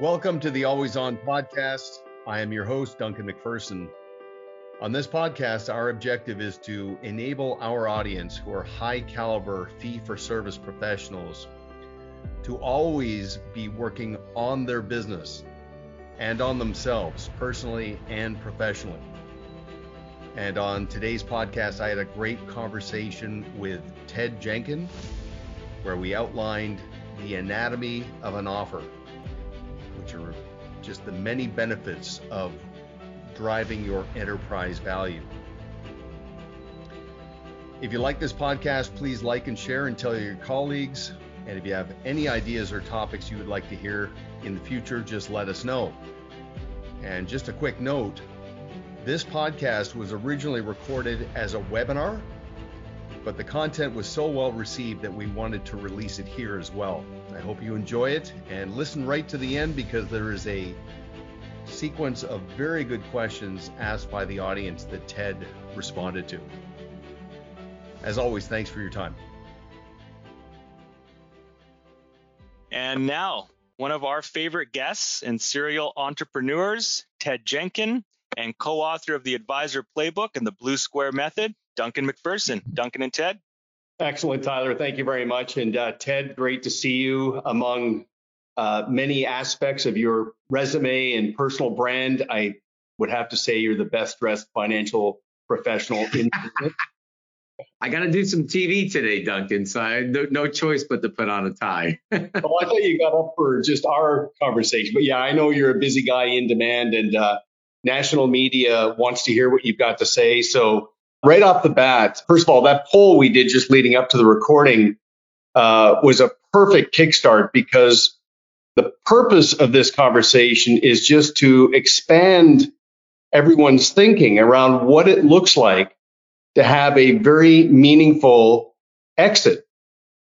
Welcome to the Always On podcast. I am your host, Duncan MacPherson. On this podcast, our objective is to enable our audience, who are high caliber fee for service professionals, to always be working on their business and on themselves, personally and professionally. And on today's podcast, I had a great conversation with Ted Jenkin, where we outlined the anatomy of an offer which are just the many benefits of driving your enterprise value. If you like this podcast, please like and share and tell your colleagues. And if you have any ideas or topics you would like to hear in the future, just let us know. And just a quick note this podcast was originally recorded as a webinar, but the content was so well received that we wanted to release it here as well. I hope you enjoy it and listen right to the end because there is a sequence of very good questions asked by the audience that Ted responded to. As always, thanks for your time. And now, one of our favorite guests and serial entrepreneurs, Ted Jenkin, and co author of the Advisor Playbook and the Blue Square Method, Duncan MacPherson. Duncan and Ted. Excellent, Tyler. Thank you very much. And uh, Ted, great to see you among uh, many aspects of your resume and personal brand. I would have to say you're the best dressed financial professional in business. I got to do some TV today, Duncan. So I no, no choice but to put on a tie. well, I thought you got up for just our conversation, but yeah, I know you're a busy guy in demand, and uh, national media wants to hear what you've got to say. So right off the bat, first of all, that poll we did just leading up to the recording uh, was a perfect kickstart because the purpose of this conversation is just to expand everyone's thinking around what it looks like to have a very meaningful exit.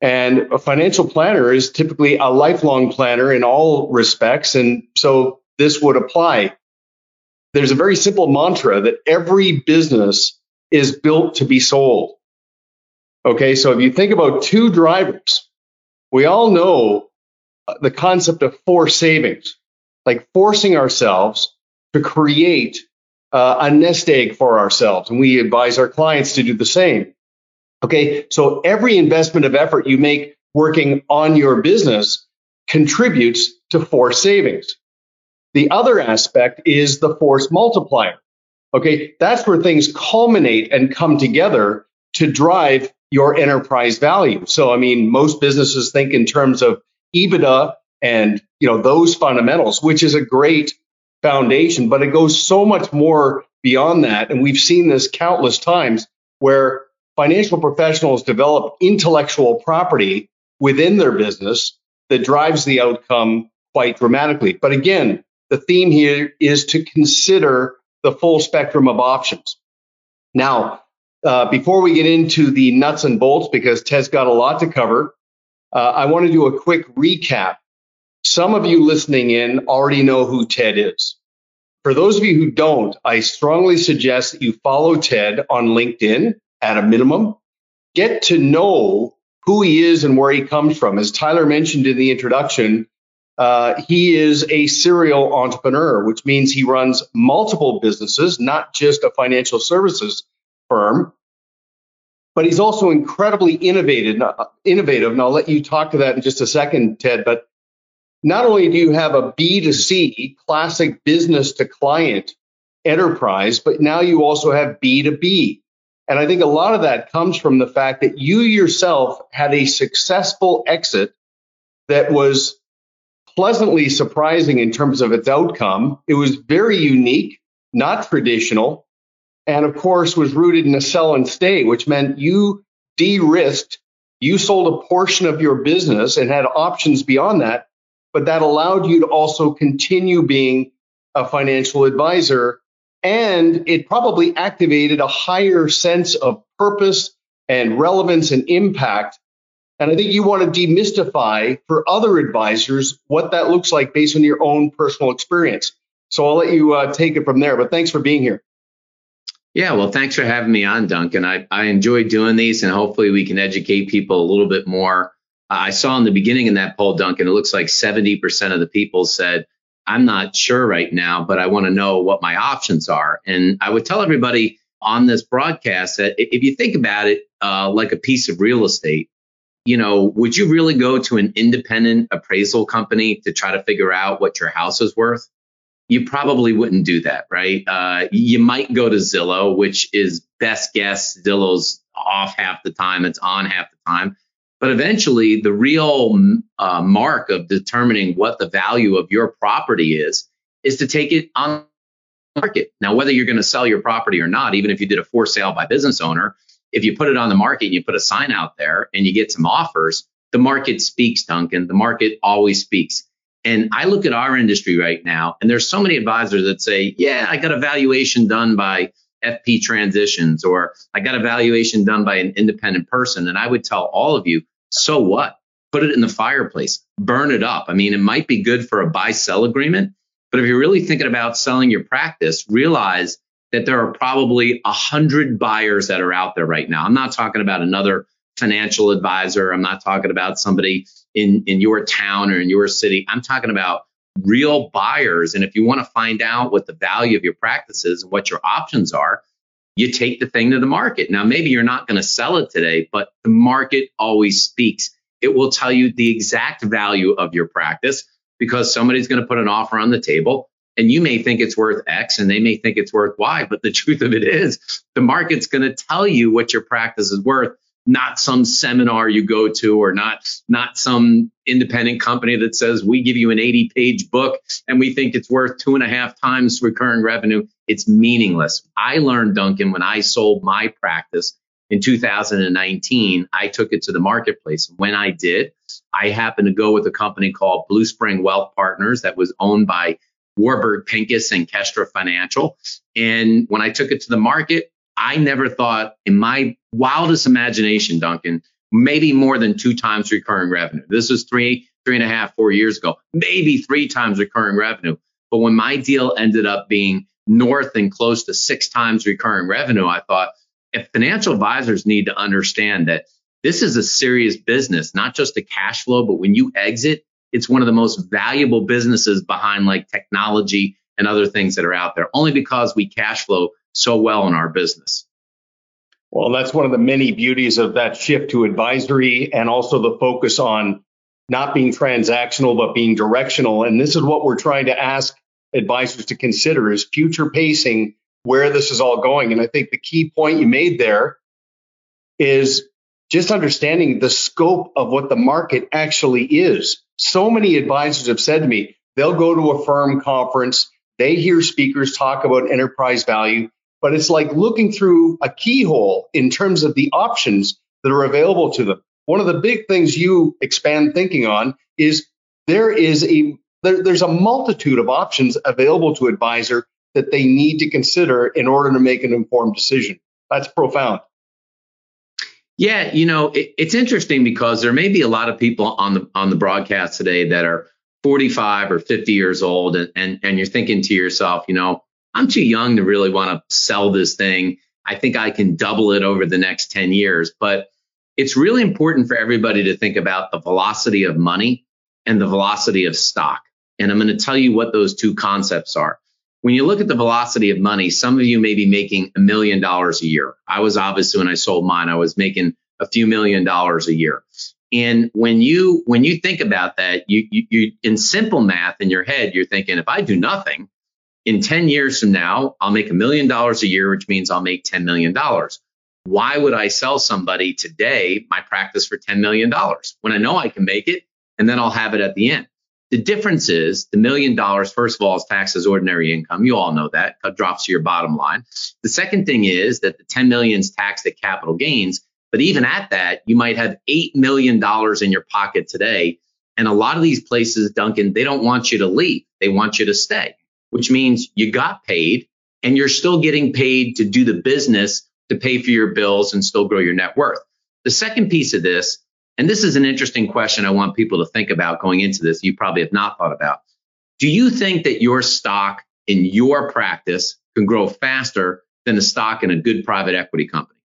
And a financial planner is typically a lifelong planner in all respects. And so this would apply. There's a very simple mantra that every business is built to be sold. Okay, so if you think about two drivers, we all know the concept of forced savings, like forcing ourselves to create uh, a nest egg for ourselves. And we advise our clients to do the same. Okay, so every investment of effort you make working on your business contributes to forced savings. The other aspect is the force multiplier. Okay, that's where things culminate and come together to drive your enterprise value. So, I mean, most businesses think in terms of EBITDA and you know those fundamentals, which is a great foundation, but it goes so much more beyond that. And we've seen this countless times where financial professionals develop intellectual property within their business that drives the outcome quite dramatically. But again, the theme here is to consider the full spectrum of options. Now, uh, before we get into the nuts and bolts, because Ted's got a lot to cover, uh, I want to do a quick recap. Some of you listening in already know who Ted is. For those of you who don't, I strongly suggest that you follow Ted on LinkedIn at a minimum. Get to know who he is and where he comes from. As Tyler mentioned in the introduction, uh, he is a serial entrepreneur, which means he runs multiple businesses, not just a financial services firm. But he's also incredibly innovative, innovative, and I'll let you talk to that in just a second, Ted. But not only do you have a B2C, classic business to client enterprise, but now you also have B2B. And I think a lot of that comes from the fact that you yourself had a successful exit that was pleasantly surprising in terms of its outcome. It was very unique, not traditional, and of course was rooted in a sell and stay, which meant you de-risked, you sold a portion of your business and had options beyond that, but that allowed you to also continue being a financial advisor. And it probably activated a higher sense of purpose and relevance and impact and I think you want to demystify for other advisors what that looks like based on your own personal experience. So I'll let you uh, take it from there. But thanks for being here. Yeah, well, thanks for having me on, Duncan. I, I enjoy doing these, and hopefully we can educate people a little bit more I saw in the beginning in that poll, Duncan, it looks like 70% of the people said, I'm not sure right now, but I want to know what my options are. And I would tell everybody on this broadcast that if you think about it uh, like a piece of real estate, you know, would you really go to an independent appraisal company to try to figure out what your house is worth? You probably wouldn't do that, right? Uh, you might go to Zillow, which is best guess. Zillow's off half the time, it's on half the time. But eventually, the real uh, mark of determining what the value of your property is is to take it on market. Now, whether you're going to sell your property or not, even if you did a for sale by business owner, if you put it on the market and you put a sign out there and you get some offers, the market speaks, Duncan. The market always speaks. And I look at our industry right now, and there's so many advisors that say, yeah, I got a valuation done by FP Transitions, or I got a valuation done by an independent person. And I would tell all of you, so what? Put it in the fireplace, burn it up. I mean, it might be good for a buy sell agreement, but if you're really thinking about selling your practice, realize that there are probably a hundred buyers that are out there right now. I'm not talking about another financial advisor. I'm not talking about somebody in, in your town or in your city. I'm talking about real buyers. And if you want to find out what the value of your practice is and what your options are, you take the thing to the market. Now, maybe you're not going to sell it today, but the market always speaks. It will tell you the exact value of your practice because somebody's going to put an offer on the table and you may think it's worth X and they may think it's worth Y. But the truth of it is, the market's going to tell you what your practice is worth not some seminar you go to or not not some independent company that says we give you an 80 page book and we think it's worth two and a half times recurring revenue it's meaningless i learned duncan when i sold my practice in 2019 i took it to the marketplace when i did i happened to go with a company called blue spring wealth partners that was owned by warburg pincus and kestra financial and when i took it to the market I never thought in my wildest imagination, Duncan, maybe more than two times recurring revenue. This was three, three and a half, four years ago, maybe three times recurring revenue. But when my deal ended up being north and close to six times recurring revenue, I thought if financial advisors need to understand that this is a serious business, not just a cash flow, but when you exit, it's one of the most valuable businesses behind like technology and other things that are out there, only because we cash flow so well in our business. Well, that's one of the many beauties of that shift to advisory and also the focus on not being transactional, but being directional. And this is what we're trying to ask advisors to consider is future pacing where this is all going. And I think the key point you made there is just understanding the scope of what the market actually is. So many advisors have said to me, they'll go to a firm conference, they hear speakers talk about enterprise value, but it's like looking through a keyhole in terms of the options that are available to them. One of the big things you expand thinking on is there is a there, there's a multitude of options available to advisor that they need to consider in order to make an informed decision. That's profound. Yeah, you know, it, it's interesting because there may be a lot of people on the on the broadcast today that are 45 or 50 years old and, and, and you're thinking to yourself, you know, I'm too young to really want to sell this thing. I think I can double it over the next 10 years. But it's really important for everybody to think about the velocity of money and the velocity of stock. And I'm going to tell you what those two concepts are. When you look at the velocity of money, some of you may be making a million dollars a year. I was obviously when I sold mine, I was making a few million dollars a year. And when you when you think about that, you, you, you in simple math in your head, you're thinking if I do nothing, in 10 years from now, I'll make a million dollars a year, which means I'll make $10 million. Why would I sell somebody today my practice for $10 million when I know I can make it and then I'll have it at the end? The difference is the million dollars, first of all, is taxed as ordinary income. You all know that. It drops to your bottom line. The second thing is that the 10 million is taxed at capital gains. But even at that, you might have $8 million in your pocket today. And a lot of these places, Duncan, they don't want you to leave. They want you to stay which means you got paid and you're still getting paid to do the business to pay for your bills and still grow your net worth. The second piece of this, and this is an interesting question I want people to think about going into this, you probably have not thought about. Do you think that your stock in your practice can grow faster than the stock in a good private equity company?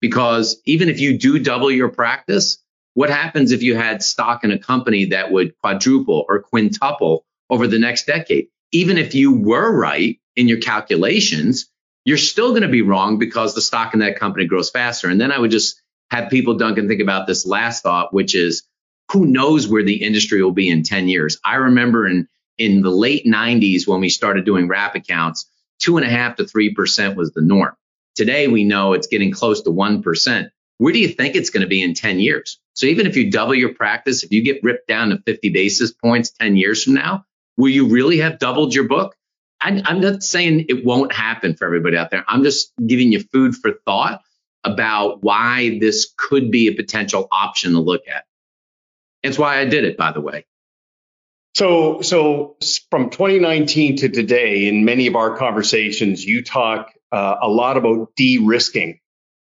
Because even if you do double your practice, What happens if you had stock in a company that would quadruple or quintuple over the next decade? Even if you were right in your calculations, you're still going to be wrong because the stock in that company grows faster. And then I would just have people, Duncan, think about this last thought, which is who knows where the industry will be in 10 years? I remember in, in the late 90s when we started doing wrap accounts, two and a half to 3% was the norm. Today, we know it's getting close to 1%. Where do you think it's going to be in 10 years? So even if you double your practice, if you get ripped down to 50 basis points 10 years from now, will you really have doubled your book? I, I'm not saying it won't happen for everybody out there. I'm just giving you food for thought about why this could be a potential option to look at. That's why I did it, by the way. So, so from 2019 to today, in many of our conversations, you talk uh, a lot about de-risking.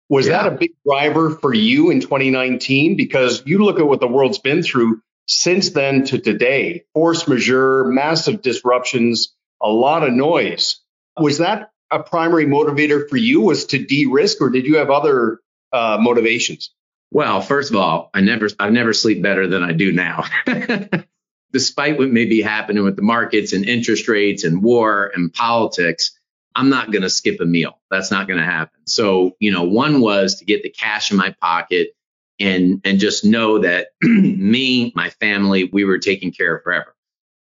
Was yeah. that a big driver for you in 2019? Because you look at what the world's been through since then to today, force majeure, massive disruptions, a lot of noise. Was that a primary motivator for you was to de-risk or did you have other uh, motivations? Well, first of all, I never, I never sleep better than I do now. Despite what may be happening with the markets and interest rates and war and politics, I'm not going to skip a meal. That's not going to happen. So, you know, one was to get the cash in my pocket and and just know that me, my family, we were taken care of forever.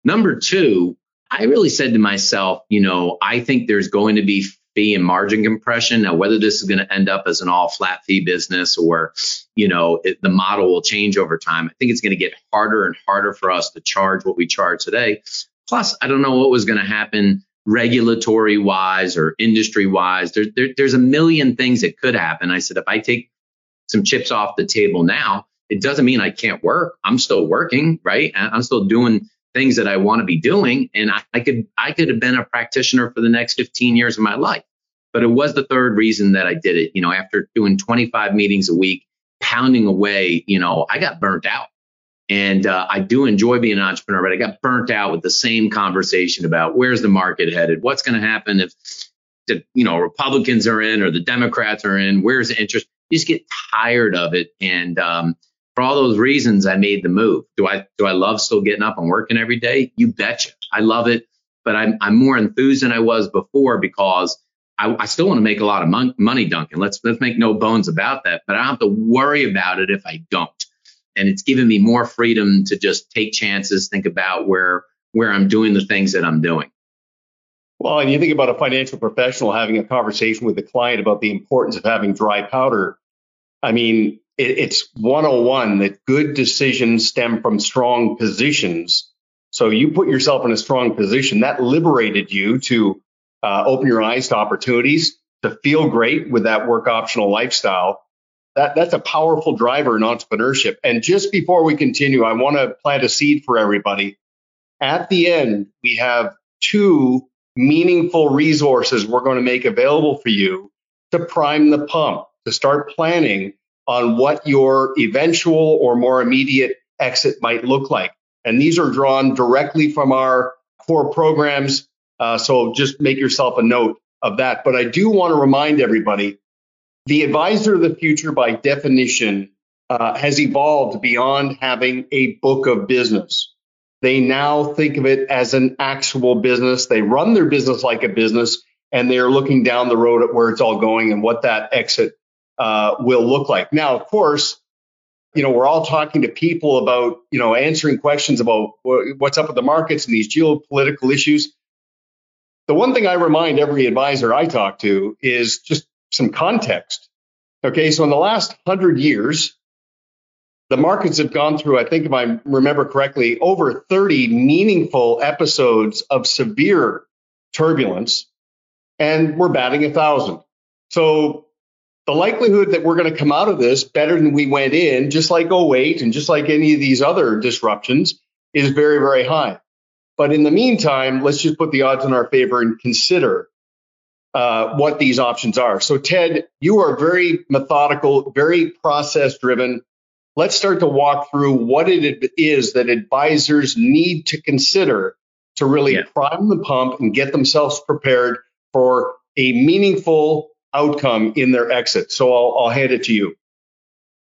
Number two, I really said to myself, you know, I think there's going to be fee and margin compression. Now, whether this is going to end up as an all flat fee business or, you know, it, the model will change over time, I think it's going to get harder and harder for us to charge what we charge today. Plus, I don't know what was going to happen regulatory wise or industry wise. There, there, there's a million things that could happen. I said, if I take some chips off the table now, it doesn't mean I can't work. I'm still working, right? I'm still doing things that I want to be doing. And I, I could, I could have been a practitioner for the next 15 years of my life. But it was the third reason that I did it. You know, after doing 25 meetings a week, pounding away, you know, I got burnt out. And uh, I do enjoy being an entrepreneur, but I got burnt out with the same conversation about where's the market headed, what's going to happen if the you know Republicans are in or the Democrats are in, where's the interest? You just get tired of it, and um, for all those reasons, I made the move. Do I do I love still getting up and working every day? You betcha, I love it, but I'm I'm more enthused than I was before because I, I still want to make a lot of mon- money, Duncan. Let's let's make no bones about that. But I don't have to worry about it if I don't and it's given me more freedom to just take chances, think about where where I'm doing the things that I'm doing. Well, and you think about a financial professional having a conversation with a client about the importance of having dry powder. I mean, it, it's 101 that good decisions stem from strong positions. So you put yourself in a strong position that liberated you to uh, open your eyes to opportunities, to feel great with that work optional lifestyle, that, that's a powerful driver in entrepreneurship. And just before we continue, I want to plant a seed for everybody. At the end, we have two meaningful resources we're going to make available for you to prime the pump, to start planning on what your eventual or more immediate exit might look like. And these are drawn directly from our core programs. Uh, so just make yourself a note of that. But I do want to remind everybody the advisor of the future, by definition, uh, has evolved beyond having a book of business. They now think of it as an actual business. They run their business like a business, and they're looking down the road at where it's all going and what that exit uh, will look like. Now, of course, you know, we're all talking to people about, you know, answering questions about what's up with the markets and these geopolitical issues. The one thing I remind every advisor I talk to is just some context. Okay, so in the last hundred years, the markets have gone through, I think if I remember correctly, over 30 meaningful episodes of severe turbulence, and we're batting a thousand. So the likelihood that we're going to come out of this better than we went in, just like 08 and just like any of these other disruptions, is very, very high. But in the meantime, let's just put the odds in our favor and consider uh, what these options are. So, Ted, you are very methodical, very process driven. Let's start to walk through what it is that advisors need to consider to really yeah. prime the pump and get themselves prepared for a meaningful outcome in their exit. So, I'll, I'll hand it to you.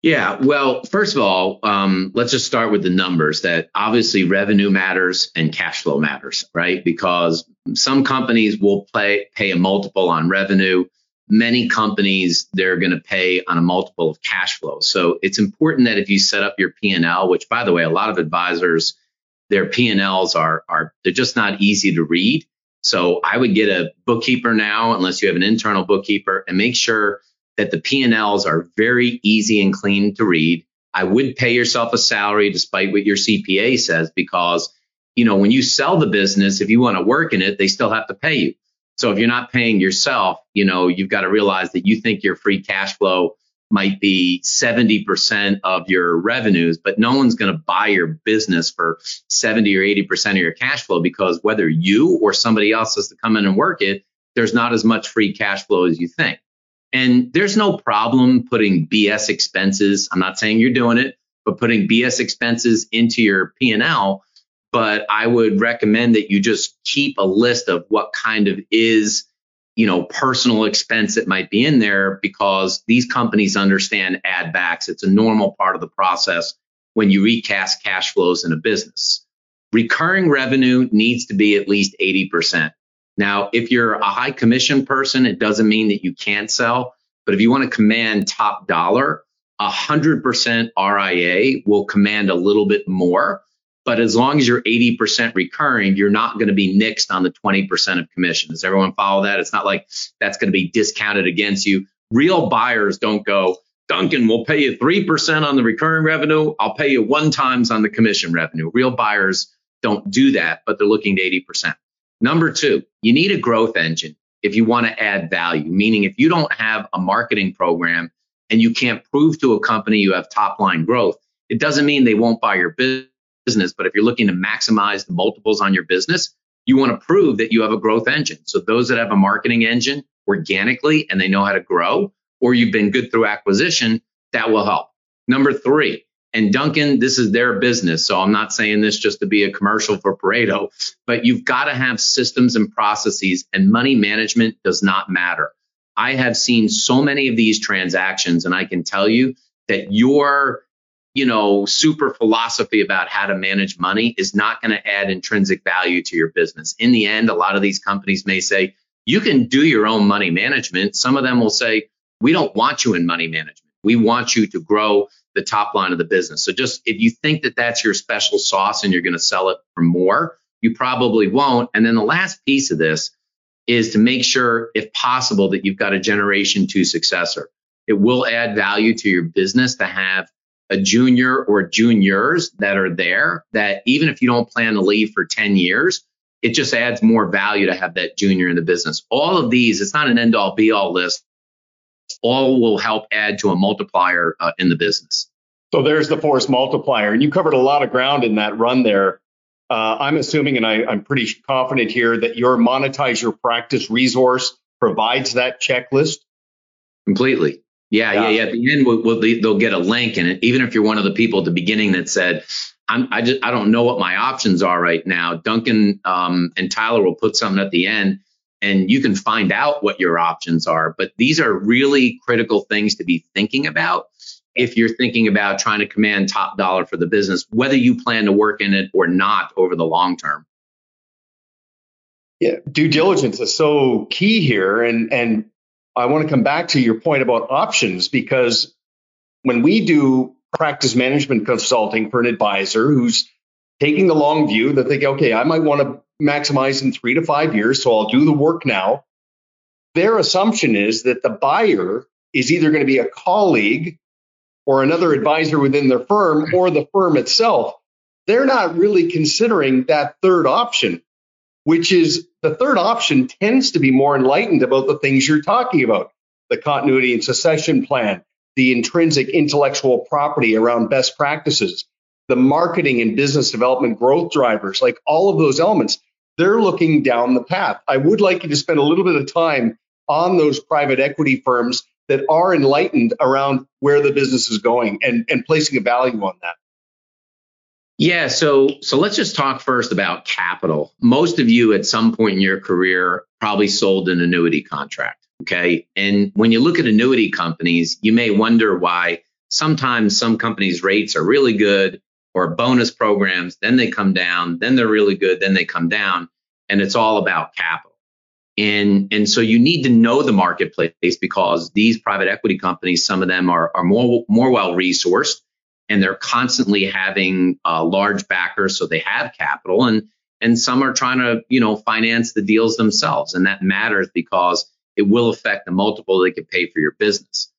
Yeah, well, first of all, um, let's just start with the numbers that obviously revenue matters and cash flow matters, right? Because some companies will pay, pay a multiple on revenue. Many companies, they're going to pay on a multiple of cash flow. So it's important that if you set up your P&L, which by the way, a lot of advisors, their P&Ls are, are, they're just not easy to read. So I would get a bookkeeper now, unless you have an internal bookkeeper and make sure that the P&Ls are very easy and clean to read. I would pay yourself a salary despite what your CPA says because you know when you sell the business if you want to work in it they still have to pay you. So if you're not paying yourself, you know, you've got to realize that you think your free cash flow might be 70% of your revenues, but no one's going to buy your business for 70 or 80% of your cash flow because whether you or somebody else has to come in and work it, there's not as much free cash flow as you think. And there's no problem putting BS expenses. I'm not saying you're doing it, but putting BS expenses into your P&L. But I would recommend that you just keep a list of what kind of is, you know, personal expense that might be in there because these companies understand add backs. It's a normal part of the process when you recast cash flows in a business. Recurring revenue needs to be at least 80%. Now, if you're a high commission person, it doesn't mean that you can't sell. But if you want to command top dollar, 100% RIA will command a little bit more. But as long as you're 80% recurring, you're not going to be nixed on the 20% of commission. Does everyone follow that? It's not like that's going to be discounted against you. Real buyers don't go, Duncan, we'll pay you 3% on the recurring revenue. I'll pay you one times on the commission revenue. Real buyers don't do that, but they're looking to 80%. Number two, you need a growth engine if you want to add value, meaning if you don't have a marketing program and you can't prove to a company you have top line growth, it doesn't mean they won't buy your business. But if you're looking to maximize the multiples on your business, you want to prove that you have a growth engine. So those that have a marketing engine organically and they know how to grow, or you've been good through acquisition, that will help. Number three, and Duncan, this is their business. So I'm not saying this just to be a commercial for Pareto, but you've got to have systems and processes, and money management does not matter. I have seen so many of these transactions, and I can tell you that your you know, super philosophy about how to manage money is not going to add intrinsic value to your business. In the end, a lot of these companies may say, you can do your own money management. Some of them will say, we don't want you in money management. We want you to grow the top line of the business. So just if you think that that's your special sauce and you're going to sell it for more, you probably won't. And then the last piece of this is to make sure, if possible, that you've got a generation two successor. It will add value to your business to have a junior or juniors that are there that even if you don't plan to leave for 10 years, it just adds more value to have that junior in the business. All of these, it's not an end all be all list all will help add to a multiplier uh, in the business. So there's the force multiplier. And you covered a lot of ground in that run there. Uh, I'm assuming, and I, am pretty confident here, that your monetize your practice resource provides that checklist. Completely. Yeah, yeah, yeah. yeah. At the end, we'll, we'll, they'll get a link, and even if you're one of the people at the beginning that said, I'm, I just I don't know what my options are right now. Duncan um, and Tyler will put something at the end and you can find out what your options are. But these are really critical things to be thinking about if you're thinking about trying to command top dollar for the business, whether you plan to work in it or not over the long term. Yeah, due diligence is so key here. And and I want to come back to your point about options because when we do practice management consulting for an advisor who's taking the long view that they go, okay, I might want to maximize in three to five years, so I'll do the work now. Their assumption is that the buyer is either going to be a colleague or another advisor within their firm or the firm itself. They're not really considering that third option, which is the third option tends to be more enlightened about the things you're talking about the continuity and succession plan, the intrinsic intellectual property around best practices, the marketing and business development growth drivers, like all of those elements they're looking down the path. I would like you to spend a little bit of time on those private equity firms that are enlightened around where the business is going and, and placing a value on that. Yeah, so so let's just talk first about capital. Most of you at some point in your career probably sold an annuity contract, okay? And when you look at annuity companies, you may wonder why sometimes some companies' rates are really good or bonus programs, then they come down, then they're really good, then they come down, and it's all about capital. And, and so you need to know the marketplace because these private equity companies, some of them are, are more, more well resourced and they're constantly having uh, large backers, so they have capital, and and some are trying to you know finance the deals themselves, and that matters because it will affect the multiple they can pay for your business.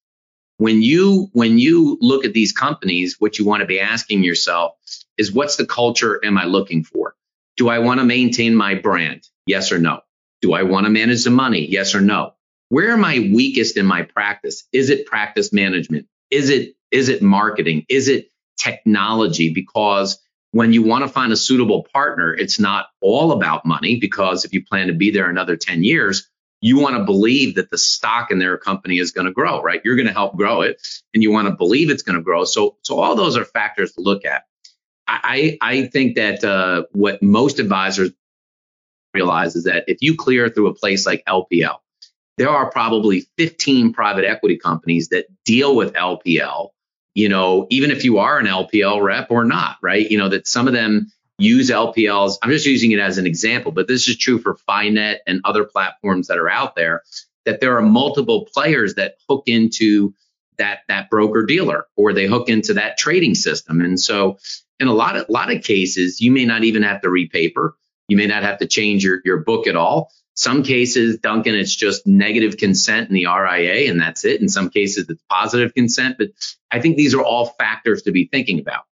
When you when you look at these companies, what you want to be asking yourself is what's the culture am I looking for? Do I want to maintain my brand? Yes or no? Do I want to manage the money? Yes or no? Where am I weakest in my practice? Is it practice management? Is it is it marketing? Is it technology? Because when you want to find a suitable partner, it's not all about money because if you plan to be there another 10 years, you want to believe that the stock in their company is going to grow, right? You're going to help grow it and you want to believe it's going to grow. So, so all those are factors to look at. I, I think that uh, what most advisors realize is that if you clear through a place like LPL, there are probably 15 private equity companies that deal with LPL you know, even if you are an LPL rep or not, right? You know, that some of them use LPLs. I'm just using it as an example, but this is true for FiNet and other platforms that are out there, that there are multiple players that hook into that that broker dealer or they hook into that trading system. And so in a lot of lot of cases, you may not even have to repaper. You may not have to change your, your book at all. Some cases, Duncan, it's just negative consent in the RIA and that's it. In some cases, it's positive consent. But I think these are all factors to be thinking about.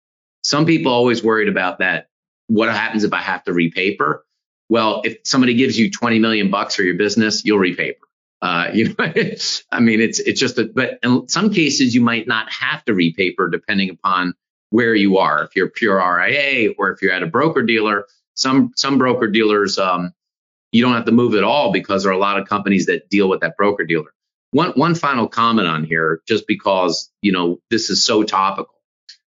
Some people always worried about that. What happens if I have to repaper? Well, if somebody gives you 20 million bucks for your business, you'll repaper. Uh, you know, I mean, it's it's just a, but in some cases you might not have to repaper depending upon where you are. If you're pure RIA or if you're at a broker dealer, some some broker dealers um, you don't have to move at all because there are a lot of companies that deal with that broker dealer. One one final comment on here, just because you know this is so topical.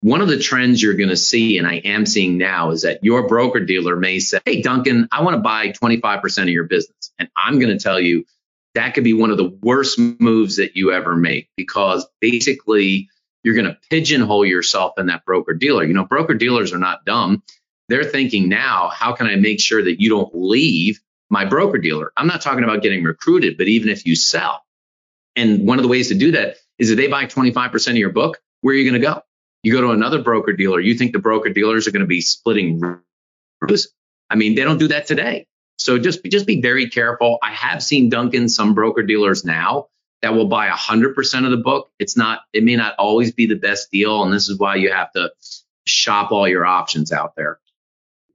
One of the trends you're going to see, and I am seeing now, is that your broker dealer may say, "Hey, Duncan, I want to buy 25% of your business," and I'm going to tell you that could be one of the worst moves that you ever make because basically you're going to pigeonhole yourself in that broker dealer. You know, broker dealers are not dumb. They're thinking now, how can I make sure that you don't leave my broker dealer. I'm not talking about getting recruited, but even if you sell. And one of the ways to do that is if they buy 25% of your book, where are you going to go? You go to another broker dealer. You think the broker dealers are going to be splitting I mean, they don't do that today. So just just be very careful. I have seen Duncan some broker dealers now that will buy 100% of the book. It's not it may not always be the best deal and this is why you have to shop all your options out there.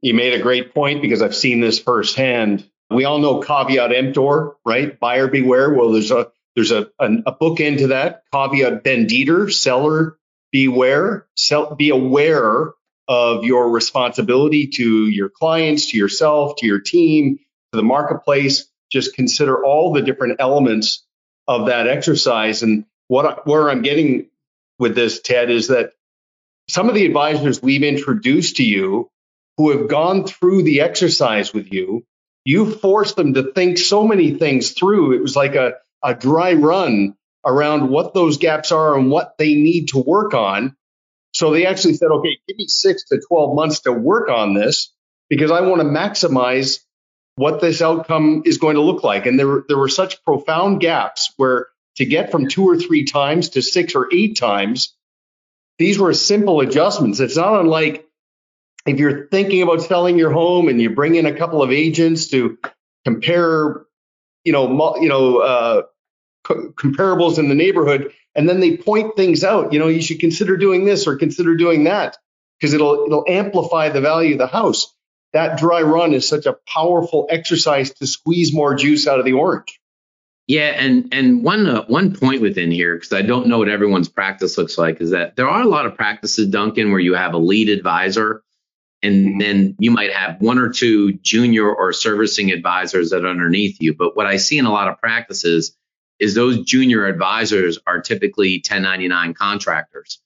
You made a great point because I've seen this firsthand we all know caveat emptor, right? Buyer beware. Well, there's a there's a, a, a book into that caveat vendita, seller beware. Sell, be aware of your responsibility to your clients, to yourself, to your team, to the marketplace. Just consider all the different elements of that exercise. And what where I'm getting with this, Ted, is that some of the advisors we've introduced to you who have gone through the exercise with you you forced them to think so many things through. It was like a, a dry run around what those gaps are and what they need to work on. So they actually said, okay, give me six to 12 months to work on this because I want to maximize what this outcome is going to look like. And there, there were such profound gaps where to get from two or three times to six or eight times, these were simple adjustments. It's not unlike if you're thinking about selling your home and you bring in a couple of agents to compare, you know, you know, uh, co- comparables in the neighborhood, and then they point things out, you know, you should consider doing this or consider doing that because it'll it'll amplify the value of the house. That dry run is such a powerful exercise to squeeze more juice out of the orange. Yeah, and and one uh, one point within here because I don't know what everyone's practice looks like is that there are a lot of practices, Duncan, where you have a lead advisor and mm-hmm. then you might have one or two junior or servicing advisors that are underneath you. But what I see in a lot of practices is those junior advisors are typically 1099 contractors.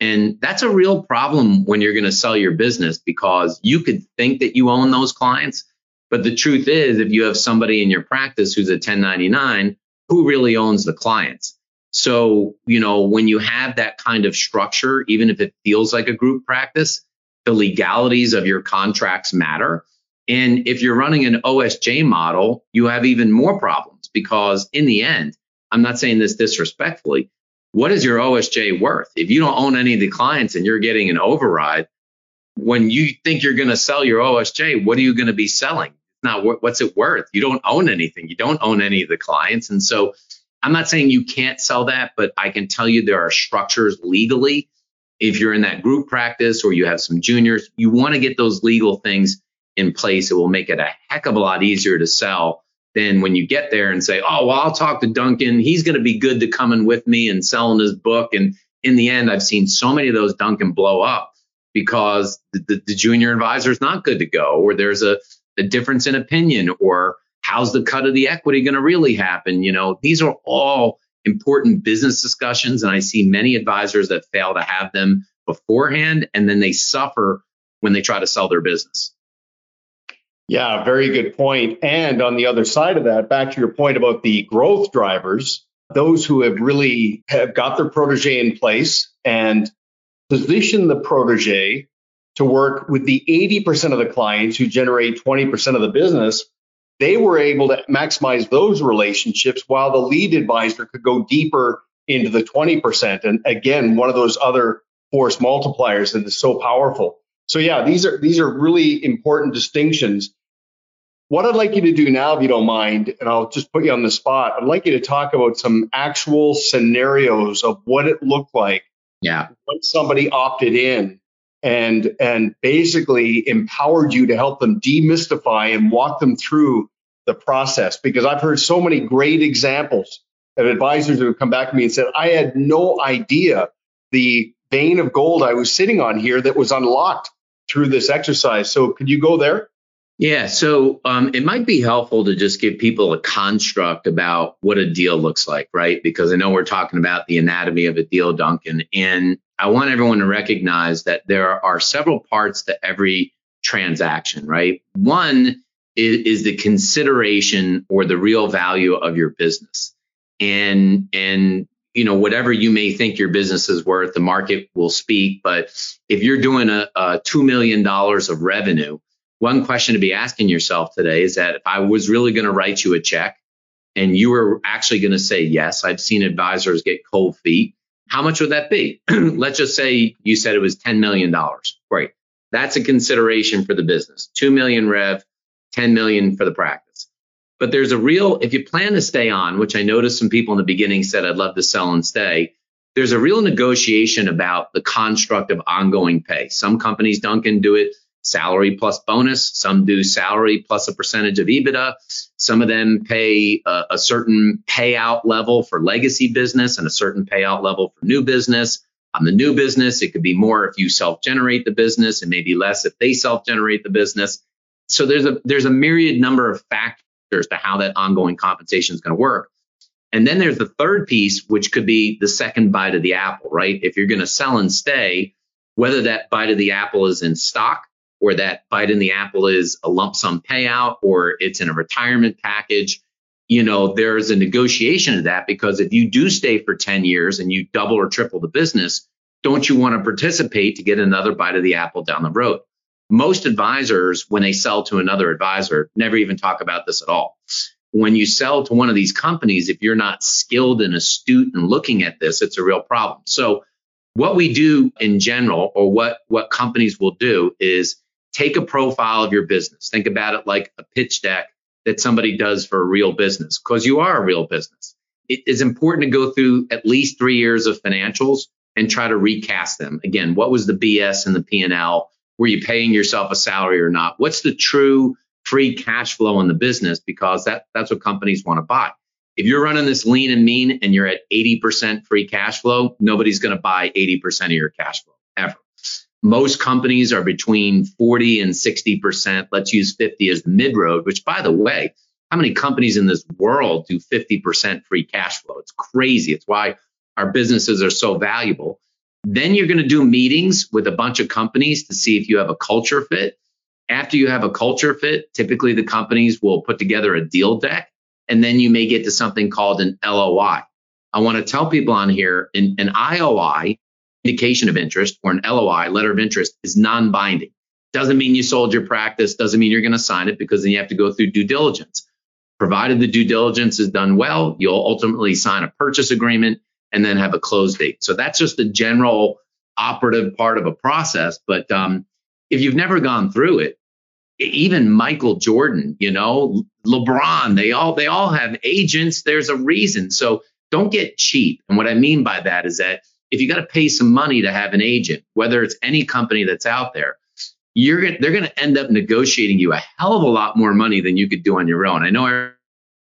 And that's a real problem when you're going to sell your business because you could think that you own those clients. But the truth is, if you have somebody in your practice who's a 1099, who really owns the clients? So, you know, when you have that kind of structure, even if it feels like a group practice, the legalities of your contracts matter. And if you're running an OSJ model, you have even more problems because in the end, I'm not saying this disrespectfully. What is your OSJ worth? If you don't own any of the clients and you're getting an override, when you think you're going to sell your OSJ, what are you going to be selling? Now, what's it worth? You don't own anything. You don't own any of the clients. And so I'm not saying you can't sell that, but I can tell you there are structures legally. If you're in that group practice or you have some juniors, you want to get those legal things in place. It will make it a heck of a lot easier to sell than when you get there and say, oh, well, I'll talk to Duncan. He's going to be good to coming with me and selling his book. And in the end, I've seen so many of those Duncan blow up because the, the, the junior advisor is not good to go, or there's a, a difference in opinion, or how's the cut of the equity going to really happen? You know, these are all important business discussions. And I see many advisors that fail to have them beforehand and then they suffer when they try to sell their business. Yeah, very good point. And on the other side of that, back to your point about the growth drivers, those who have really have got their protege in place and position the protege to work with the 80% of the clients who generate 20% of the business they were able to maximize those relationships while the lead advisor could go deeper into the 20%. And again, one of those other force multipliers that is so powerful. So yeah, these are these are really important distinctions. What I'd like you to do now, if you don't mind, and I'll just put you on the spot, I'd like you to talk about some actual scenarios of what it looked like yeah. when somebody opted in and and basically empowered you to help them demystify and walk them through the process because I've heard so many great examples of advisors who have come back to me and said, I had no idea the vein of gold I was sitting on here that was unlocked through this exercise. So could you go there? Yeah, so um, it might be helpful to just give people a construct about what a deal looks like, right? Because I know we're talking about the anatomy of a deal, Duncan, and I want everyone to recognize that there are several parts to every transaction, right? One is, is the consideration or the real value of your business. And, and, you know, whatever you may think your business is worth, the market will speak. But if you're doing a, a $2 million of revenue, one question to be asking yourself today is that if I was really going to write you a check and you were actually going to say yes, I've seen advisors get cold feet. How much would that be? Let's just say you said it was $10 million. Great. That's a consideration for the business. 2 million rev, 10 million for the practice. But there's a real, if you plan to stay on, which I noticed some people in the beginning said, I'd love to sell and stay. There's a real negotiation about the construct of ongoing pay. Some companies, Duncan, do it salary plus bonus. Some do salary plus a percentage of EBITDA. Some of them pay a, a, certain payout level for legacy business and a certain payout level for new business. On the new business, it could be more if you self generate the business and maybe less if they self generate the business so there's a there's a myriad number of factors to how that ongoing compensation is going to work. And then there's the third piece, which could be the second bite of the apple, right? If you're going to sell and stay, whether that bite of the apple is in stock or that bite in the apple is a lump sum payout or it's in a retirement package, you know, there's a negotiation of that because if you do stay for 10 years and you double or triple the business, don't you want to participate to get another bite of the apple down the road? Most advisors, when they sell to another advisor, never even talk about this at all. When you sell to one of these companies, if you're not skilled and astute and looking at this, it's a real problem. So what we do in general, or what, what companies will do is take a profile of your business. Think about it like a pitch deck that somebody does for a real business, because you are a real business. It is important to go through at least three years of financials and try to recast them. Again, what was the BS and the P&L? Were you paying yourself a salary or not? What's the true free cash flow in the business? Because that, that's what companies want to buy. If you're running this lean and mean and you're at 80% free cash flow, nobody's going to buy 80% of your cash flow ever. Most companies are between 40 and 60%. Let's use 50 as the mid road, which by the way, how many companies in this world do 50% free cash flow? It's crazy. It's why our businesses are so valuable. Then you're going to do meetings with a bunch of companies to see if you have a culture fit. After you have a culture fit, typically the companies will put together a deal deck and then you may get to something called an LOI. I want to tell people on here an, an IOI, indication of interest, or an LOI, letter of interest, is non binding. Doesn't mean you sold your practice, doesn't mean you're going to sign it because then you have to go through due diligence. Provided the due diligence is done well, you'll ultimately sign a purchase agreement and then have a close date. So that's just a general operative part of a process. But um, if you've never gone through it, even Michael Jordan, you know, LeBron, they all they all have agents. There's a reason. So don't get cheap. And what I mean by that is that if you got to pay some money to have an agent, whether it's any company that's out there, you're they're going to end up negotiating you a hell of a lot more money than you could do on your own. I know our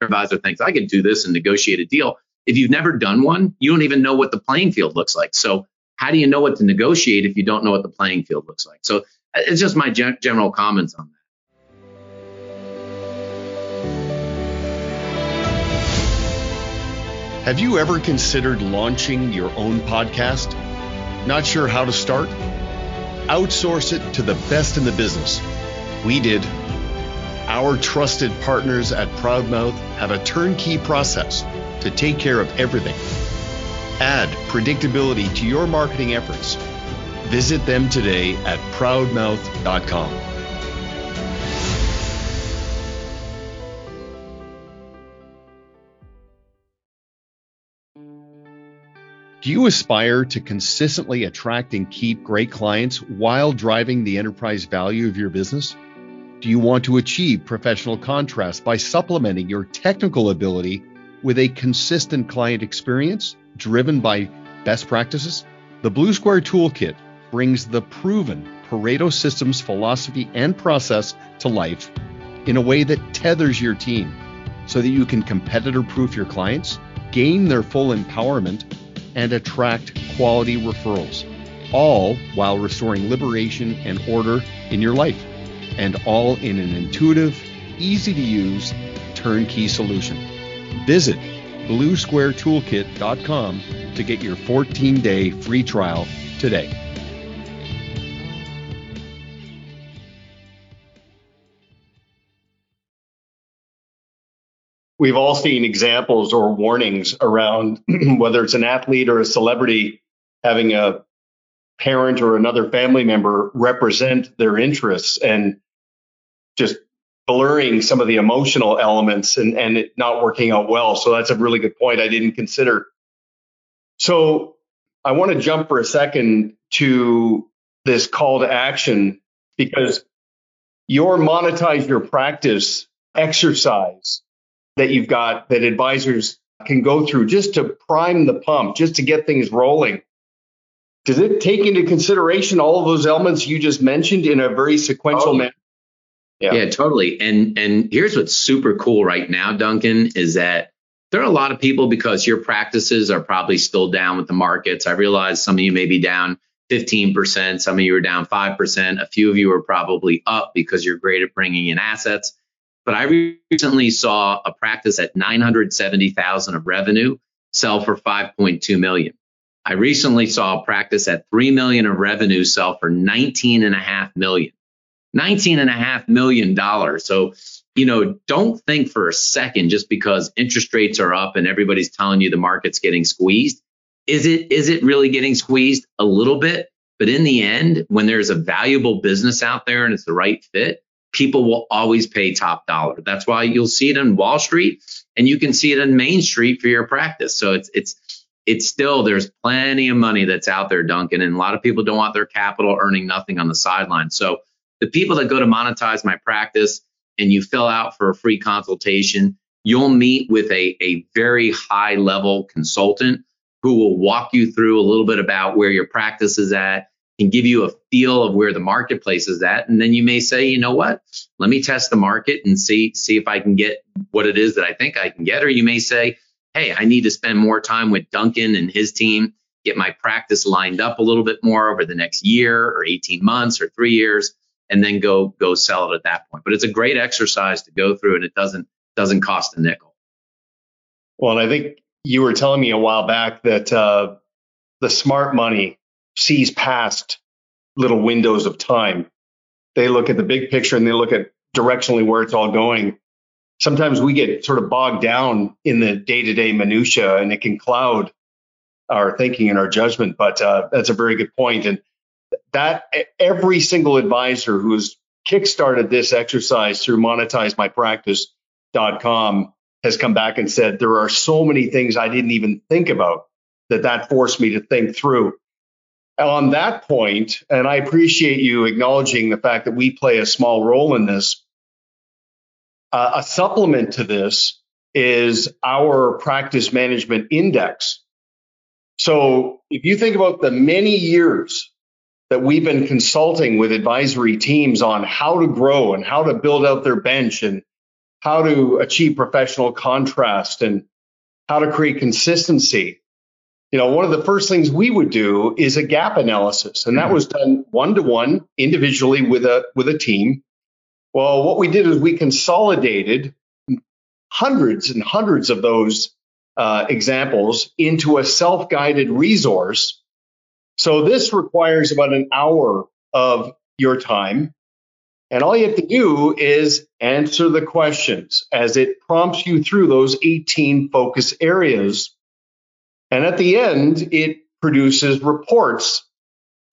advisor thinks I could do this and negotiate a deal. If you've never done one, you don't even know what the playing field looks like. So how do you know what to negotiate if you don't know what the playing field looks like? So uh, it's just my gen- general comments on that. Have you ever considered launching your own podcast? Not sure how to start? Outsource it to the best in the business. We did. Our trusted partners at Proudmouth have a turnkey process to take care of everything. Add predictability to your marketing efforts. Visit them today at proudmouth.com. Do you aspire to consistently attract and keep great clients while driving the enterprise value of your business? Do you want to achieve professional contrast by supplementing your technical ability with a consistent client experience driven by best practices? The Blue Square Toolkit brings the proven Pareto Systems philosophy and process to life in a way that tethers your team so that you can competitor proof your clients, gain their full empowerment, and attract quality referrals, all while restoring liberation and order in your life, and all in an intuitive, easy to use, turnkey solution. Visit bluesquaretoolkit.com to get your 14 day free trial today. we've all seen examples or warnings around whether it's an athlete or a celebrity having a parent or another family member represent their interests and just blurring some of the emotional elements and, and it not working out well. So that's a really good point I didn't consider. So I want to jump for a second to this call to action because your monetize your practice exercise that you've got that advisors can go through just to prime the pump, just to get things rolling. Does it take into consideration all of those elements you just mentioned in a very sequential oh. manner? Yeah. yeah, totally. And and here's what's super cool right now, Duncan, is that there are a lot of people because your practices are probably still down with the markets. I realize some of you may be down 15%, some of you are down 5%, a few of you are probably up because you're great at bringing in assets. But I recently saw a practice at 970,000 of revenue sell for 5.2 million. I recently saw a practice at 3 million of revenue sell for 19 and a half million. 19 and a half million dollars. So, you know, don't think for a second just because interest rates are up and everybody's telling you the market's getting squeezed. Is it is it really getting squeezed a little bit? But in the end, when there's a valuable business out there and it's the right fit, people will always pay top dollar. That's why you'll see it on Wall Street and you can see it on Main Street for your practice. So it's it's it's still there's plenty of money that's out there, Duncan, and a lot of people don't want their capital earning nothing on the sideline. So the people that go to monetize my practice and you fill out for a free consultation, you'll meet with a, a very high level consultant who will walk you through a little bit about where your practice is at can give you a feel of where the marketplace is at. And then you may say, you know what, let me test the market and see, see if I can get what it is that I think I can get. Or you may say, hey, I need to spend more time with Duncan and his team, get my practice lined up a little bit more over the next year or 18 months or three years, and then go go sell it at that point. But it's a great exercise to go through and it doesn't doesn't cost a nickel. Well, and I think you were telling me a while back that uh, the smart money sees past little windows of time. They look at the big picture and they look at directionally where it's all going. sometimes we get sort of bogged down in the day-to-day minutia and it can cloud our thinking and our judgment. But uh, that's a very good point. And that every single advisor who who's kickstarted this exercise through monetizemypractice.com has come back and said there are so many things I didn't even think about that that forced me to think through. On that point, and I appreciate you acknowledging the fact that we play a small role in this. Uh, a supplement to this is our practice management index. So if you think about the many years that we've been consulting with advisory teams on how to grow and how to build out their bench and how to achieve professional contrast and how to create consistency. You know, one of the first things we would do is a gap analysis, and that was done one to one individually with a with a team. Well, what we did is we consolidated hundreds and hundreds of those uh, examples into a self-guided resource so this requires about an hour of your time. And all you have to do is answer the questions as it prompts you through those 18 focus areas. And at the end, it produces reports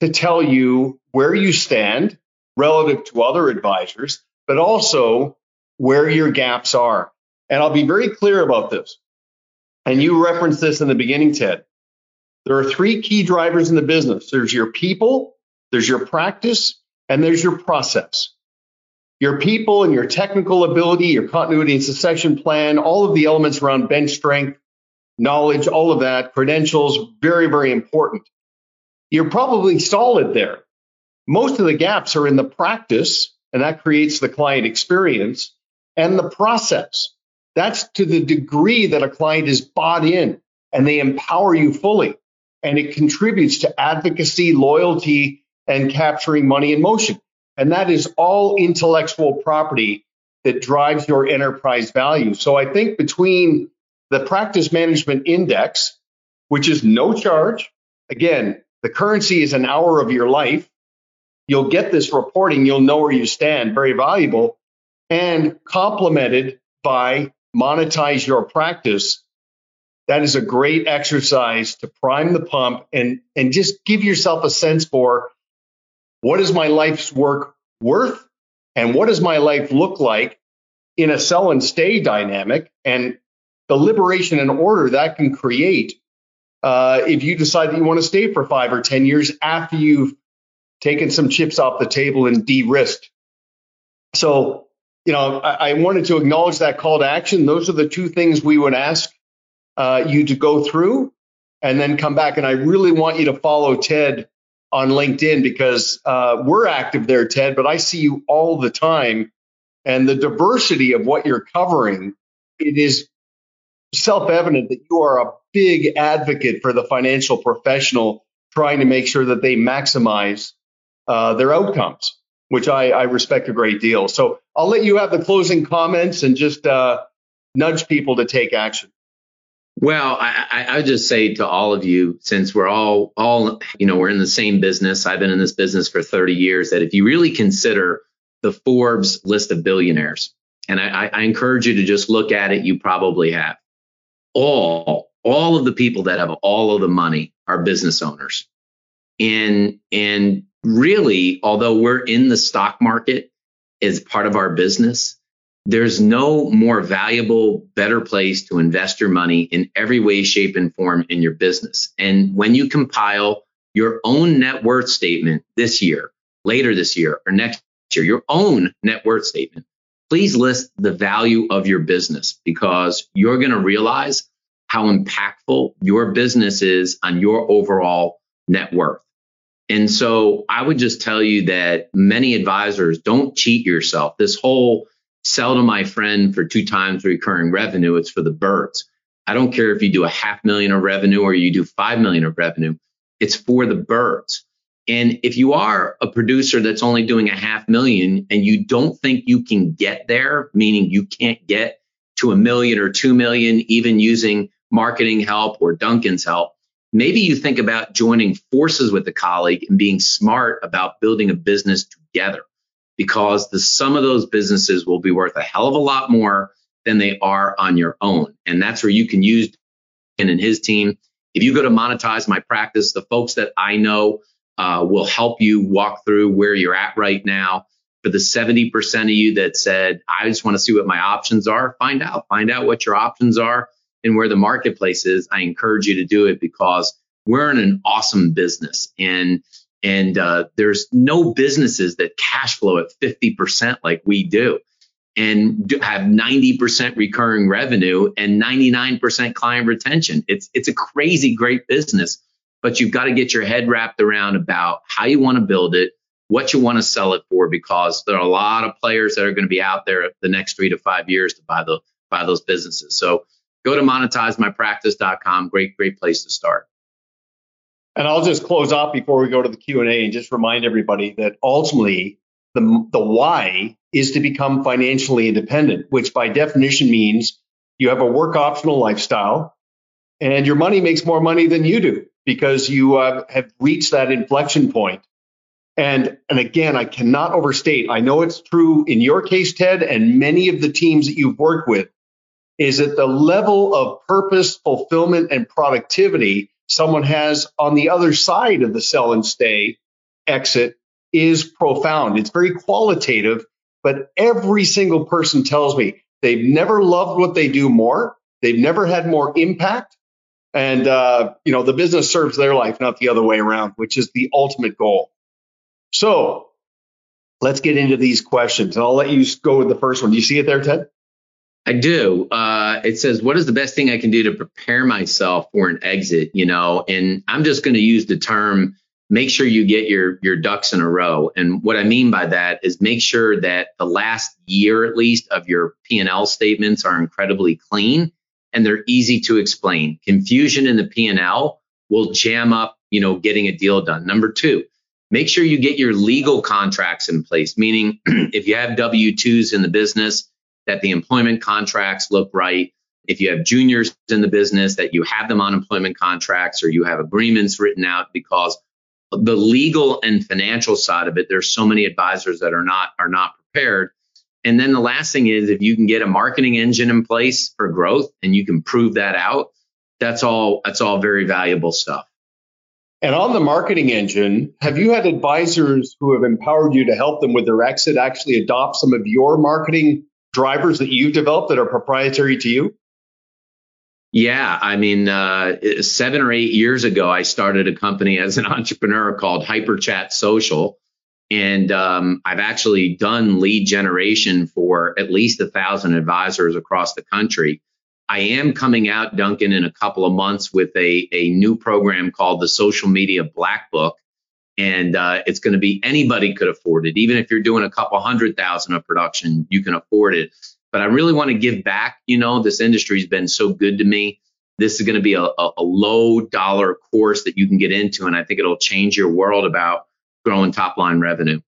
to tell you where you stand relative to other advisors, but also where your gaps are. And I'll be very clear about this. And you referenced this in the beginning, Ted. There are three key drivers in the business there's your people, there's your practice, and there's your process. Your people and your technical ability, your continuity and succession plan, all of the elements around bench strength, knowledge, all of that, credentials, very, very important. You're probably solid there. Most of the gaps are in the practice, and that creates the client experience, and the process. That's to the degree that a client is bought in and they empower you fully and it contributes to advocacy, loyalty, and capturing money in motion. And that is all intellectual property that drives your enterprise value. So I think between the practice management index, which is no charge, again, the currency is an hour of your life. You'll get this reporting, you'll know where you stand, very valuable, and complemented by monetize your practice that is a great exercise to prime the pump and and just give yourself a sense for what is my life's work worth and what does my life look like in a sell and stay dynamic. And the liberation and order that can create uh, if you decide that you want to stay for five or ten years after you've taken some chips off the table and de-risked. So you know I, I wanted to acknowledge that call to action. Those are the two things we would ask uh, you to go through and then come back. And I really want you to follow Ted on LinkedIn because uh, we're active there, Ted, but I see you all the time. And the diversity of what you're covering, it is self evident that you are a big advocate for the financial professional trying to make sure that they maximize uh, their outcomes, which I, I, respect a great deal. So I'll let you have the closing comments and just uh, nudge people to take action. Well, I, I, just say to all of you, since we're all all you know we're in the same business. I've been in this business for 30 years. That if you really consider the Forbes list of billionaires, and I, I encourage you to just look at it, you probably have all all of the people that have all of the money are business owners, and and really, although we're in the stock market as part of our business, there's no more valuable, better place to invest your money in every way, shape, and form in your business. And when you compile your own net worth statement this year, later this year, or next year, your own net worth statement, please list the value of your business because you're going to realize how impactful your business is on your overall net worth. And so I would just tell you that many advisors don't cheat yourself. This whole sell to my friend for two times recurring revenue. It's for the birds. I don't care if you do a half million of revenue or you do five million of revenue. It's for the birds. And if you are a producer that's only doing a half million and you don't think you can get there, meaning you can't get to a million or two million, even using marketing help or Duncan's help, maybe you think about joining forces with a colleague and being smart about building a business together because the sum of those businesses will be worth a hell of a lot more than they are on your own. And that's where you can use Ken and his team. If you go to monetize my practice, the folks that I know uh, will help you walk through where you're at right now. For the 70% of you that said, I just want to see what my options are, find out, find out what your options are and where the marketplace is. I encourage you to do it because we're in an awesome business and and uh, there's no businesses that cash flow at 50% like we do and have 90% recurring revenue and 99% client retention. It's it's a crazy great business, but you've got to get your head wrapped around about how you want to build it, what you want to sell it for, because there are a lot of players that are going to be out there the next three to five years to buy the buy those businesses. So go to monetizemypractice.com. Great, great place to start. And I'll just close off before we go to the Q&A and just remind everybody that ultimately the, the why is to become financially independent, which by definition means you have a work optional lifestyle and your money makes more money than you do because you uh, have reached that inflection point. And, and again, I cannot overstate, I know it's true in your case, Ted, and many of the teams that you've worked with, is that the level of purpose, fulfillment, and productivity someone has on the other side of the sell and stay exit is profound. It's very qualitative, but every single person tells me they've never loved what they do more. They've never had more impact. And, uh, you know, the business serves their life, not the other way around, which is the ultimate goal. So let's get into these questions. And I'll let you go with the first one. Do you see it there, Ted? I do. Uh, it says, what is the best thing I can do to prepare myself for an exit? You know, and I'm just going to use the term make sure you get your your ducks in a row. And what I mean by that is make sure that the last year at least of your P&L statements are incredibly clean and they're easy to explain. Confusion in the P&L will jam up, you know, getting a deal done. Number 2, make sure you get your legal contracts in place, meaning if you have W2s in the business that the employment contracts look right. If you have juniors in the business that you have them on employment contracts or you have agreements written out because the legal and financial side of it, there's so many advisors that are not are not prepared. And then the last thing is if you can get a marketing engine in place for growth and you can prove that out, that's all that's all very valuable stuff. And on the marketing engine, have you had advisors who have empowered you to help them with their exit actually adopt some of your marketing drivers that you've developed that are proprietary to you? Yeah, I mean, uh, seven or eight years ago, I started a company as an entrepreneur called HyperChat Social, and um, I've actually done lead generation for at least a thousand advisors across the country. I am coming out, Duncan, in a couple of months with a a new program called the Social Media Black Book, and uh, it's going to be anybody could afford it. Even if you're doing a couple hundred thousand of production, you can afford it but I really want to give back. You know, this industry's been so good to me. This is going to be a, a, a low dollar course that you can get into, and I think it'll change your world about growing top line revenue.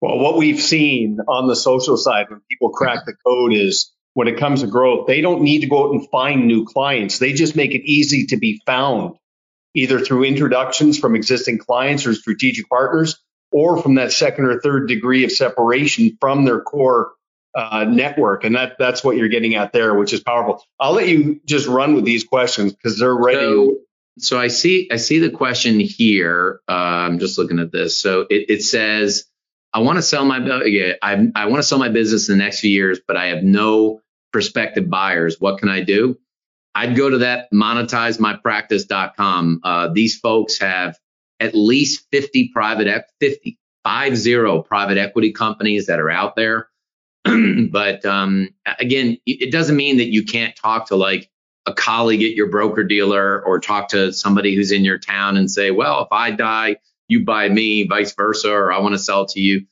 Well, what we've seen on the social side when people crack the code is when it comes to growth, they don't need to go out and find new clients. They just make it easy to be found, either through introductions from existing clients or strategic partners, or from that second or third degree of separation from their core uh, network, and that that's what you're getting at there, which is powerful. I'll let you just run with these questions because they're ready. So, so, I see I see the question here. Uh, I'm just looking at this. So it, it says, I want to sell my yeah, I I want to sell my business in the next few years, but I have no prospective buyers. What can I do? I'd go to that monetizemypractice.com. Uh, these folks have at least 50 private 50 five zero private equity companies that are out there but um, again, it doesn't mean that you can't talk to like a colleague at your broker dealer or talk to somebody who's in your town and say, well, if I die, you buy me, vice versa, or I want to sell to you.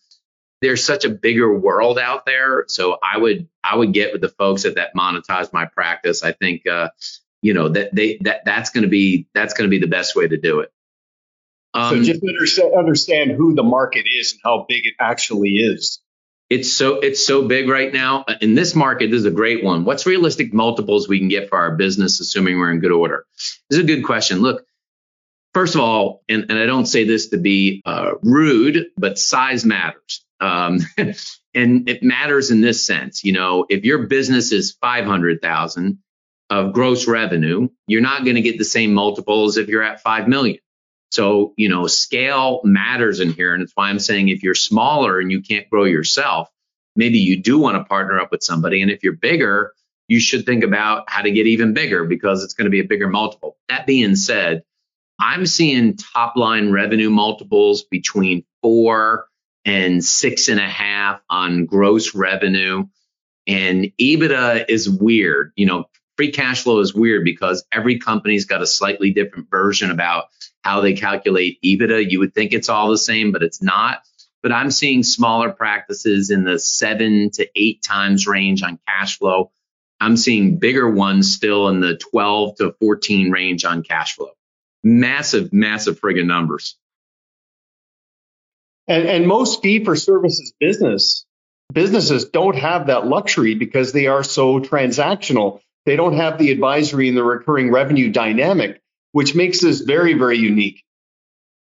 There's such a bigger world out there, so I would I would get with the folks at that monetize my practice. I think uh, you know that they that that's going to be that's going to be the best way to do it. Um, so just understand, understand who the market is and how big it actually is. It's so it's so big right now. In this market this is a great one. What's realistic multiples we can get for our business assuming we're in good order? This is a good question. Look first of all and, and i don't say this to be uh, rude but size matters Um, and it matters in this sense. You know, if your business is 500,000 of gross revenue, you're not going to get the same multiples if you're at 5 million. So, you know, scale matters in here. And it's why I'm saying if you're smaller and you can't grow yourself, maybe you do want to partner up with somebody. And if you're bigger, you should think about how to get even bigger because it's going to be a bigger multiple. That being said, I'm seeing top line revenue multiples between four and six and a half on gross revenue. And EBITDA is weird. You know, free cash flow is weird because every company's got a slightly different version about how they calculate EBITDA. You would think it's all the same, but it's not. But I'm seeing smaller practices in the seven to eight times range on cash flow. I'm seeing bigger ones still in the 12 to 14 range on cash flow. Massive, massive friggin' numbers. And, and most fee for services business businesses don't have that luxury because they are so transactional. They don't have the advisory and the recurring revenue dynamic, which makes this very, very unique.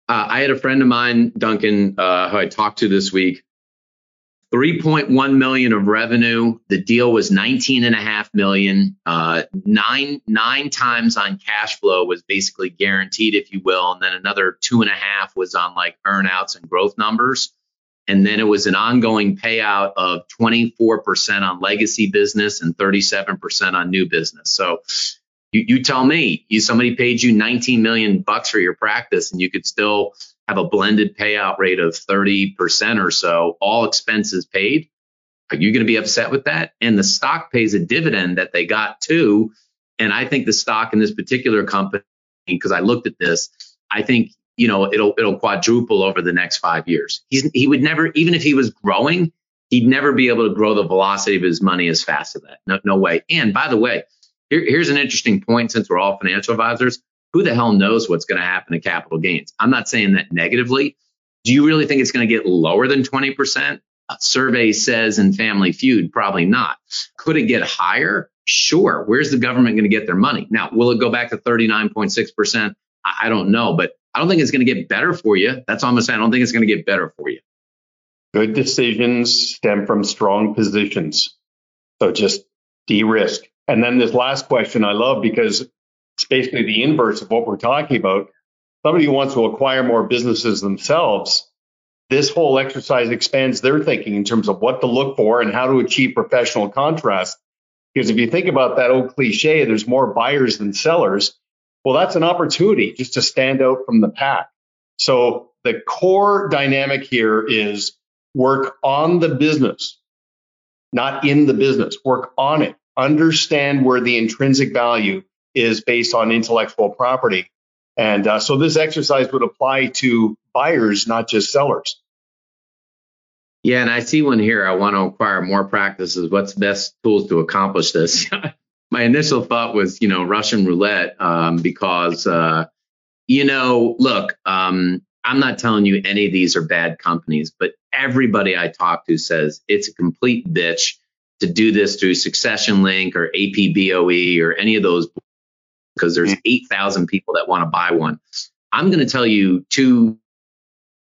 Uh, I had a friend of mine, Duncan, uh, who I talked to this week. 3.1 million of revenue. The deal was 19 and a half million. Uh, nine nine times on cash flow was basically guaranteed, if you will, and then another two and a half was on like earnouts and growth numbers. And then it was an ongoing payout of 24% on legacy business and 37% on new business. So you, you tell me, you somebody paid you 19 million bucks for your practice, and you could still have a blended payout rate of 30% or so, all expenses paid. Are you going to be upset with that? And the stock pays a dividend that they got too. And I think the stock in this particular company, because I looked at this, I think you know it'll it'll quadruple over the next five years. He's he would never, even if he was growing, he'd never be able to grow the velocity of his money as fast as that. No, no way. And by the way, here, here's an interesting point since we're all financial advisors. Who the hell knows what's going to happen to capital gains? I'm not saying that negatively. Do you really think it's going to get lower than 20%? A survey says in Family Feud, probably not. Could it get higher? Sure. Where's the government going to get their money? Now, will it go back to 39.6%? I don't know, but I don't think it's going to get better for you. That's all I'm saying. I don't think it's going to get better for you. Good decisions stem from strong positions. So just de risk. And then this last question I love because it's basically the inverse of what we're talking about. Somebody who wants to acquire more businesses themselves, this whole exercise expands their thinking in terms of what to look for and how to achieve professional contrast. Because if you think about that old cliche, there's more buyers than sellers. Well, that's an opportunity just to stand out from the pack. So the core dynamic here is work on the business, not in the business. Work on it understand where the intrinsic value is based on intellectual property. And uh, so this exercise would apply to buyers, not just sellers. Yeah, and I see one here. I want to acquire more practices. What's best tools to accomplish this? My initial thought was, you know, Russian roulette, um, because, uh, you know, look, um, I'm not telling you any of these are bad companies, but everybody I talk to says it's a complete bitch to do this through Succession Link or APBOE or any of those because there's mm. 8,000 people that want to buy one. I'm going to tell you two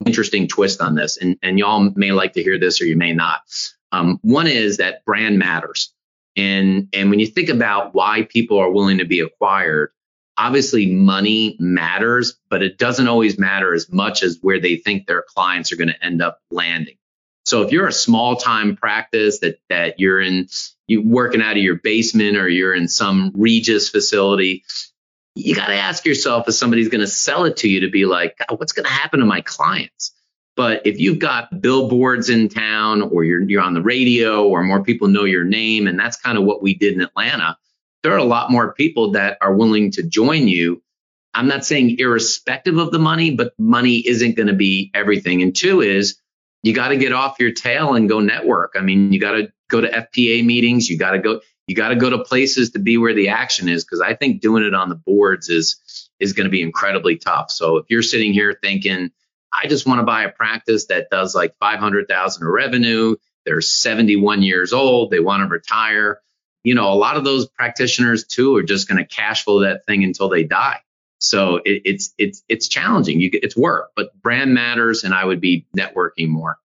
interesting twists on this, and, and y'all may like to hear this or you may not. Um, one is that brand matters. And, and when you think about why people are willing to be acquired, obviously money matters, but it doesn't always matter as much as where they think their clients are going to end up landing. So if you're a small time practice that that you're in you working out of your basement or you're in some Regus facility, you got to ask yourself if somebody's going to sell it to you to be like, what's going to happen to my clients? But if you've got billboards in town or you're you're on the radio or more people know your name and that's kind of what we did in Atlanta, there are a lot more people that are willing to join you. I'm not saying irrespective of the money, but money isn't going to be everything. And two is you got to get off your tail and go network. I mean, you got to go to FPA meetings. You got to go. You got to go to places to be where the action is because I think doing it on the boards is is going to be incredibly tough. So if you're sitting here thinking, I just want to buy a practice that does like 500,000 of revenue, they're 71 years old, they want to retire. You know, a lot of those practitioners too are just going to cash flow that thing until they die. So it, it's it's it's challenging. You it's work, but brand matters, and I would be networking more.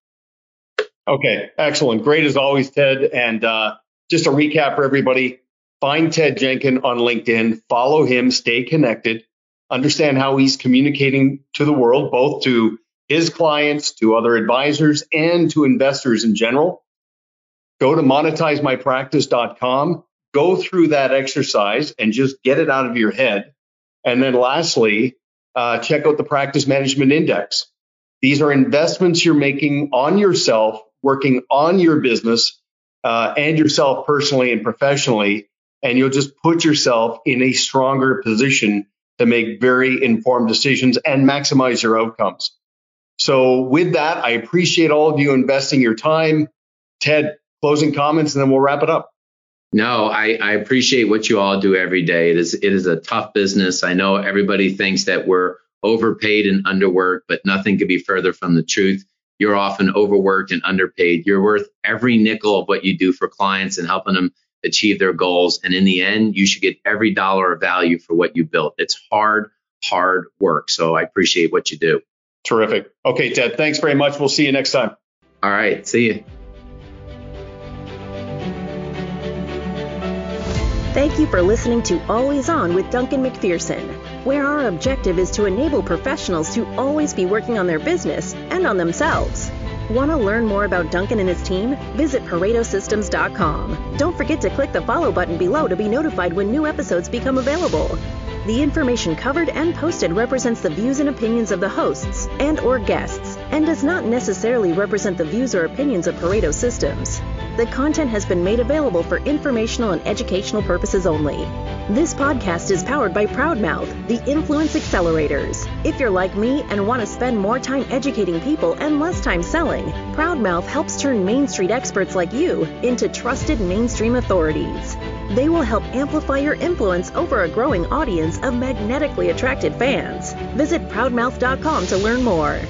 Okay, excellent. Great as always, Ted. And uh, just a recap for everybody find Ted Jenkin on LinkedIn, follow him, stay connected, understand how he's communicating to the world, both to his clients, to other advisors, and to investors in general. Go to monetizemypractice.com, go through that exercise and just get it out of your head. And then lastly, uh, check out the Practice Management Index. These are investments you're making on yourself, working on your business uh, and yourself personally and professionally. And you'll just put yourself in a stronger position to make very informed decisions and maximize your outcomes. So, with that, I appreciate all of you investing your time. Ted, closing comments, and then we'll wrap it up. No, I, I appreciate what you all do every day. It is it is a tough business. I know everybody thinks that we're overpaid and underworked, but nothing could be further from the truth. You're often overworked and underpaid. You're worth every nickel of what you do for clients and helping them achieve their goals. And in the end, you should get every dollar of value for what you built. It's hard, hard work. So I appreciate what you do. Terrific. Okay, Ted, thanks very much. We'll see you next time. All right. See you. Thank you for listening to Always On with Duncan MacPherson, where our objective is to enable professionals to always be working on their business and on themselves. Want to learn more about Duncan and his team? Visit ParetoSystems.com. Don't forget to click the follow button below to be notified when new episodes become available. The information covered and posted represents the views and opinions of the hosts and or guests and does not necessarily represent the views or opinions of Pareto Systems. The content has been made available for informational and educational purposes only. This podcast is powered by Proudmouth, the Influence Accelerators. If you're like me and want to spend more time educating people and less time selling, Proudmouth helps turn Main Street experts like you into trusted mainstream authorities. They will help amplify your influence over a growing audience of magnetically attracted fans. Visit proudmouth.com to learn more.